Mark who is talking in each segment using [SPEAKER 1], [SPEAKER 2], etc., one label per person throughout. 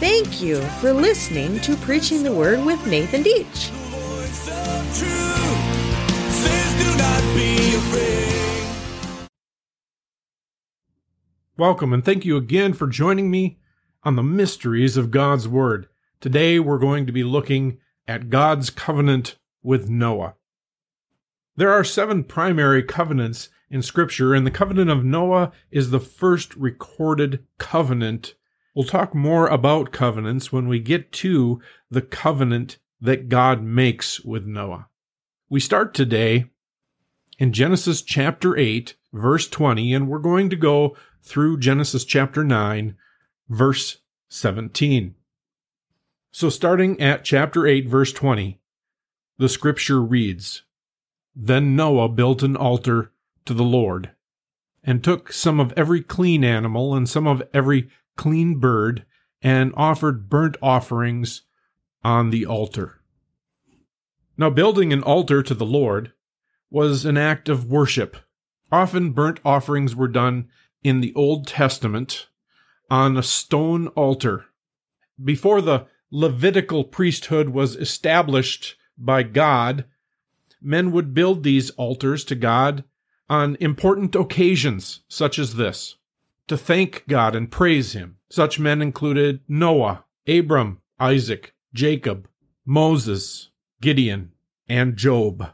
[SPEAKER 1] Thank you for listening to Preaching the Word with Nathan Dietsche.
[SPEAKER 2] Welcome and thank you again for joining me on the mysteries of God's Word. Today we're going to be looking at God's covenant with Noah. There are seven primary covenants in Scripture, and the covenant of Noah is the first recorded covenant. We'll talk more about covenants when we get to the covenant that God makes with Noah. We start today in Genesis chapter 8, verse 20, and we're going to go through Genesis chapter 9, verse 17. So, starting at chapter 8, verse 20, the scripture reads Then Noah built an altar to the Lord, and took some of every clean animal and some of every clean bird, and offered burnt offerings on the altar. Now, building an altar to the Lord was an act of worship. Often burnt offerings were done in the Old Testament on a stone altar. Before the Levitical priesthood was established by God, men would build these altars to God on important occasions such as this to thank God and praise Him. Such men included Noah, Abram, Isaac, Jacob, Moses, Gideon, and Job.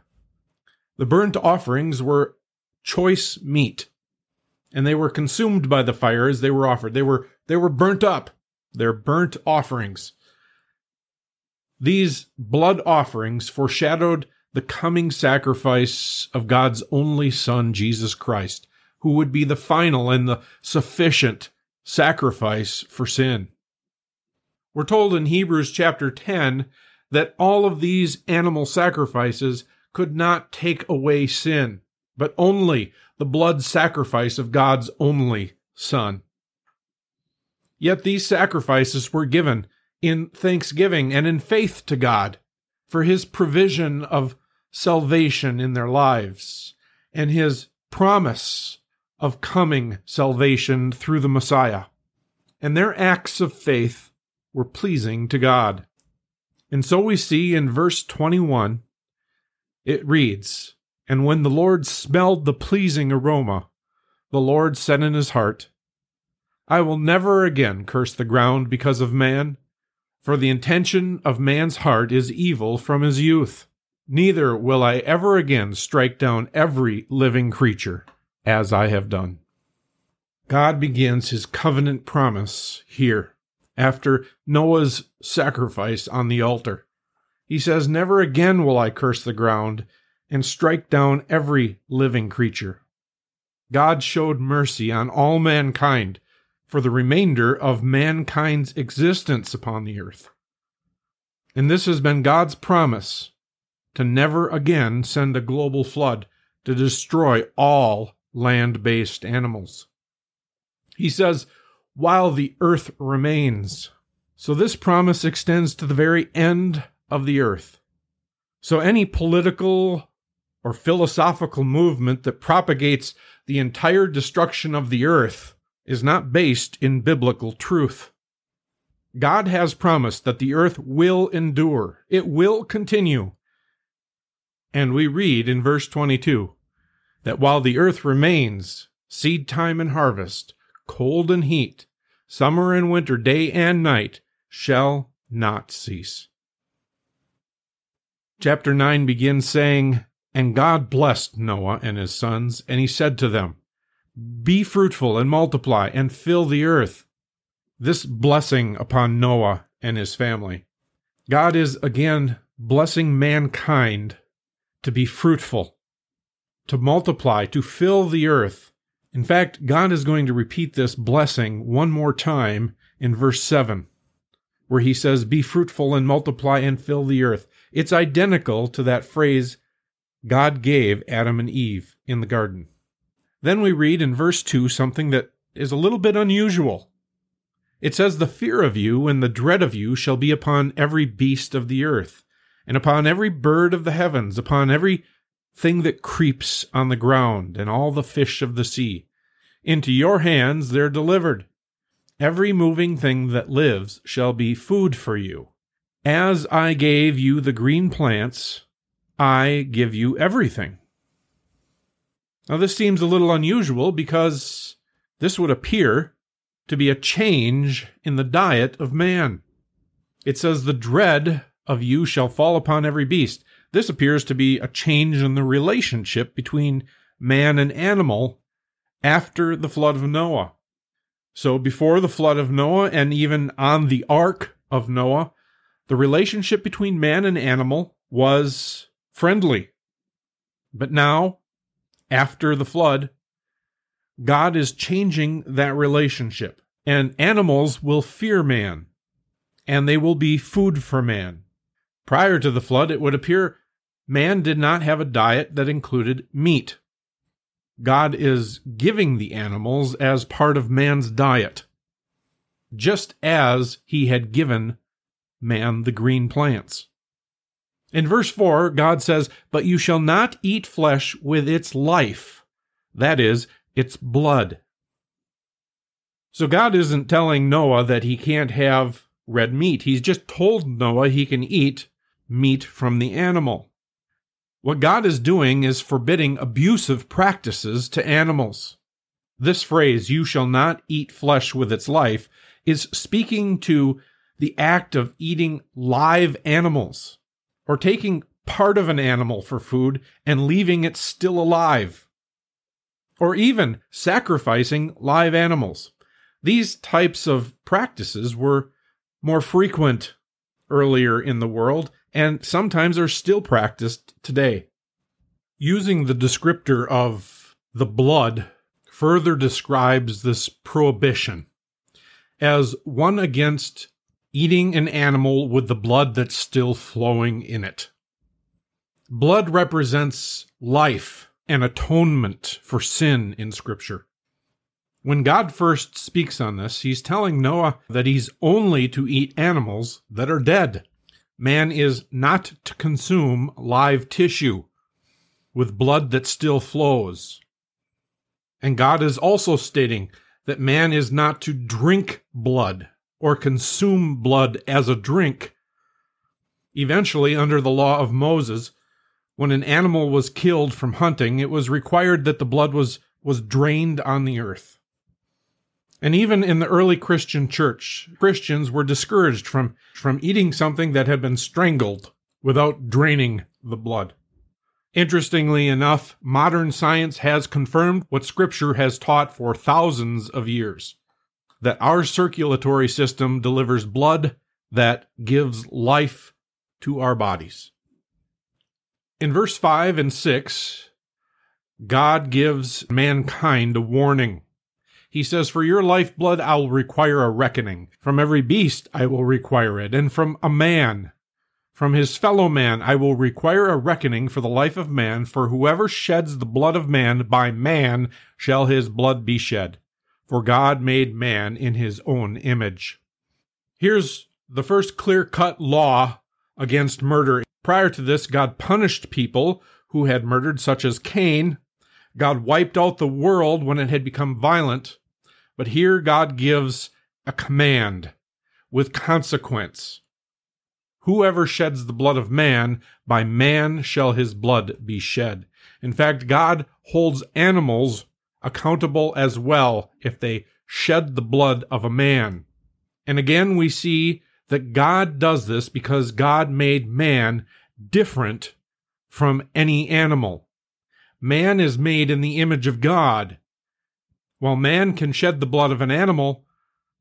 [SPEAKER 2] The burnt offerings were choice meat and they were consumed by the fire as they were offered. They were they were burnt up. They're burnt offerings. These blood offerings foreshadowed the coming sacrifice of God's only Son, Jesus Christ, who would be the final and the sufficient sacrifice for sin. We're told in Hebrews chapter 10 that all of these animal sacrifices could not take away sin, but only the blood sacrifice of God's only Son. Yet these sacrifices were given in thanksgiving and in faith to God for his provision of salvation in their lives and his promise of coming salvation through the Messiah. And their acts of faith were pleasing to God. And so we see in verse 21, it reads, and when the Lord smelled the pleasing aroma, the Lord said in his heart, I will never again curse the ground because of man, for the intention of man's heart is evil from his youth. Neither will I ever again strike down every living creature, as I have done. God begins his covenant promise here, after Noah's sacrifice on the altar. He says, Never again will I curse the ground and strike down every living creature. God showed mercy on all mankind for the remainder of mankind's existence upon the earth. And this has been God's promise to never again send a global flood to destroy all land based animals. He says, while the earth remains. So this promise extends to the very end of the earth. So any political or philosophical movement that propagates the entire destruction of the earth is not based in biblical truth. God has promised that the earth will endure, it will continue. And we read in verse 22 that while the earth remains, seed time and harvest, cold and heat, summer and winter, day and night, shall not cease. Chapter 9 begins saying, and God blessed Noah and his sons, and he said to them, Be fruitful and multiply and fill the earth. This blessing upon Noah and his family. God is again blessing mankind to be fruitful, to multiply, to fill the earth. In fact, God is going to repeat this blessing one more time in verse 7, where he says, Be fruitful and multiply and fill the earth. It's identical to that phrase God gave Adam and Eve in the garden. Then we read in verse 2 something that is a little bit unusual. It says, The fear of you and the dread of you shall be upon every beast of the earth, and upon every bird of the heavens, upon every thing that creeps on the ground, and all the fish of the sea. Into your hands they're delivered. Every moving thing that lives shall be food for you. As I gave you the green plants, I give you everything. Now, this seems a little unusual because this would appear to be a change in the diet of man. It says, The dread of you shall fall upon every beast. This appears to be a change in the relationship between man and animal after the flood of Noah. So, before the flood of Noah and even on the ark of Noah, the relationship between man and animal was friendly. But now, after the flood, God is changing that relationship, and animals will fear man, and they will be food for man. Prior to the flood, it would appear man did not have a diet that included meat. God is giving the animals as part of man's diet, just as he had given man the green plants. In verse 4, God says, But you shall not eat flesh with its life, that is, its blood. So God isn't telling Noah that he can't have red meat. He's just told Noah he can eat meat from the animal. What God is doing is forbidding abusive practices to animals. This phrase, you shall not eat flesh with its life, is speaking to the act of eating live animals or taking part of an animal for food and leaving it still alive, or even sacrificing live animals. These types of practices were more frequent earlier in the world and sometimes are still practiced today. Using the descriptor of the blood further describes this prohibition as one against eating an animal with the blood that's still flowing in it. Blood represents life and atonement for sin in Scripture. When God first speaks on this, he's telling Noah that he's only to eat animals that are dead. Man is not to consume live tissue with blood that still flows. And God is also stating that man is not to drink blood or consume blood as a drink. Eventually, under the law of Moses, when an animal was killed from hunting, it was required that the blood was, was drained on the earth. And even in the early Christian church, Christians were discouraged from, from eating something that had been strangled without draining the blood. Interestingly enough, modern science has confirmed what Scripture has taught for thousands of years that our circulatory system delivers blood that gives life to our bodies. In verse 5 and 6, God gives mankind a warning. He says, For your lifeblood I will require a reckoning. From every beast I will require it, and from a man, from his fellow man, I will require a reckoning for the life of man, for whoever sheds the blood of man, by man shall his blood be shed for God made man in his own image. Here's the first clear cut law against murder. Prior to this, God punished people who had murdered, such as Cain. God wiped out the world when it had become violent. But here God gives a command with consequence. Whoever sheds the blood of man, by man shall his blood be shed. In fact, God holds animals accountable as well if they shed the blood of a man. And again, we see that God does this because God made man different from any animal. Man is made in the image of God. While man can shed the blood of an animal,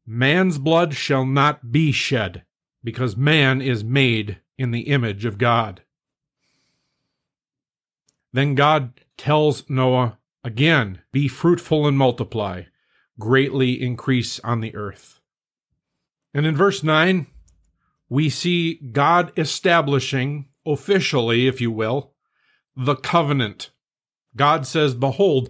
[SPEAKER 2] man's blood shall not be shed, because man is made in the image of God. Then God tells Noah Again, be fruitful and multiply, greatly increase on the earth. And in verse 9, we see God establishing, officially, if you will, the covenant. God says, Behold,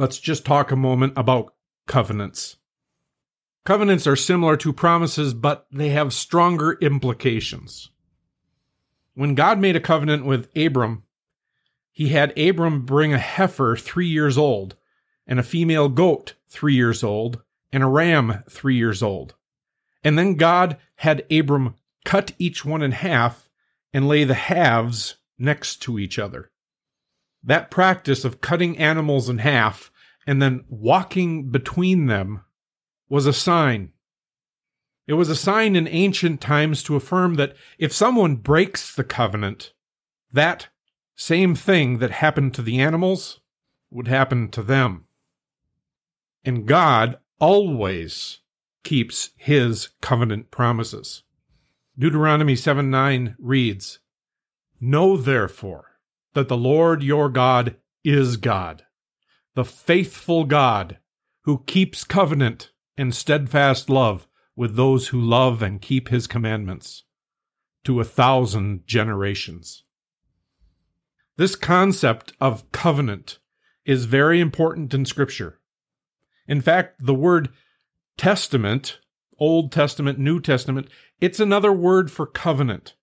[SPEAKER 2] Let's just talk a moment about covenants. Covenants are similar to promises, but they have stronger implications. When God made a covenant with Abram, he had Abram bring a heifer three years old, and a female goat three years old, and a ram three years old. And then God had Abram cut each one in half and lay the halves next to each other. That practice of cutting animals in half and then walking between them was a sign. It was a sign in ancient times to affirm that if someone breaks the covenant, that same thing that happened to the animals would happen to them. And God always keeps his covenant promises. Deuteronomy 7 9 reads, Know therefore that the Lord your God is God, the faithful God who keeps covenant and steadfast love with those who love and keep his commandments to a thousand generations. This concept of covenant is very important in Scripture. In fact, the word testament, Old Testament, New Testament, it's another word for covenant.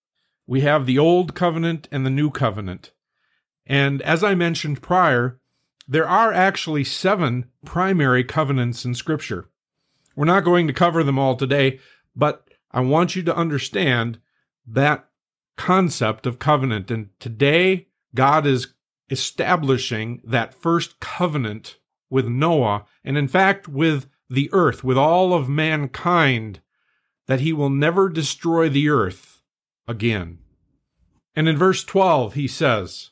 [SPEAKER 2] We have the Old Covenant and the New Covenant. And as I mentioned prior, there are actually seven primary covenants in Scripture. We're not going to cover them all today, but I want you to understand that concept of covenant. And today, God is establishing that first covenant with Noah, and in fact, with the earth, with all of mankind, that he will never destroy the earth again. And in verse 12, he says,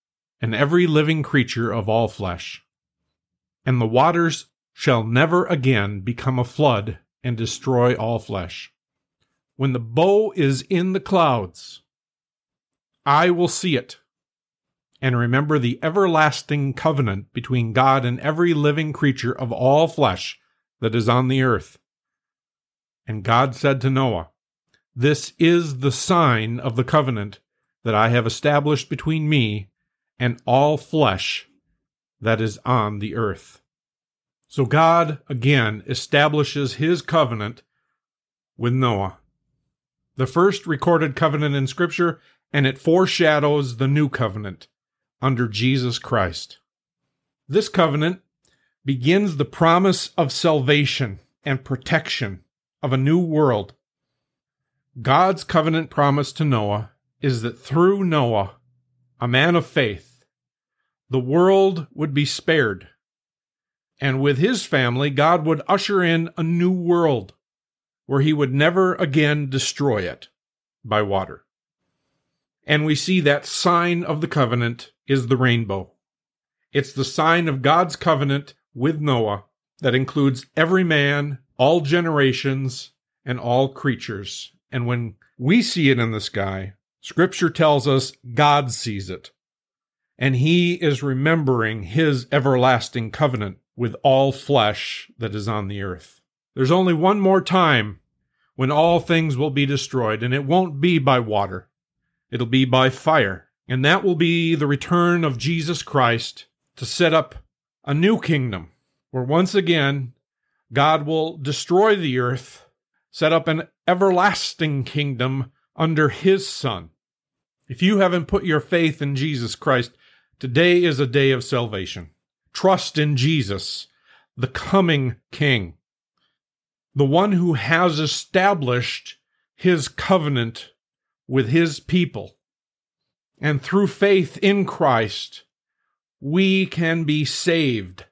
[SPEAKER 2] and every living creature of all flesh. And the waters shall never again become a flood and destroy all flesh. When the bow is in the clouds, I will see it and remember the everlasting covenant between God and every living creature of all flesh that is on the earth. And God said to Noah, This is the sign of the covenant that I have established between me and all flesh that is on the earth. So God again establishes his covenant with Noah. The first recorded covenant in Scripture, and it foreshadows the new covenant under Jesus Christ. This covenant begins the promise of salvation and protection of a new world. God's covenant promise to Noah is that through Noah, a man of faith, the world would be spared and with his family, God would usher in a new world where he would never again destroy it by water. And we see that sign of the covenant is the rainbow. It's the sign of God's covenant with Noah that includes every man, all generations, and all creatures. And when we see it in the sky, scripture tells us God sees it. And he is remembering his everlasting covenant with all flesh that is on the earth. There's only one more time when all things will be destroyed, and it won't be by water. It'll be by fire. And that will be the return of Jesus Christ to set up a new kingdom where once again God will destroy the earth, set up an everlasting kingdom under his Son. If you haven't put your faith in Jesus Christ, today is a day of salvation. Trust in Jesus, the coming King, the one who has established his covenant with his people. And through faith in Christ, we can be saved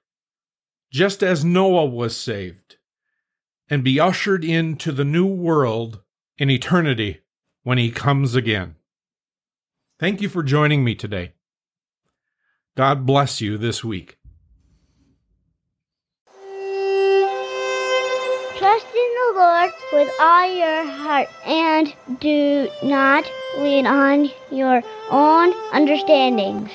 [SPEAKER 2] just as Noah was saved, and be ushered into the new world in eternity when he comes again. Thank you for joining me today. God bless you this week.
[SPEAKER 3] Trust in the Lord with all your heart and do not lean on your own understandings.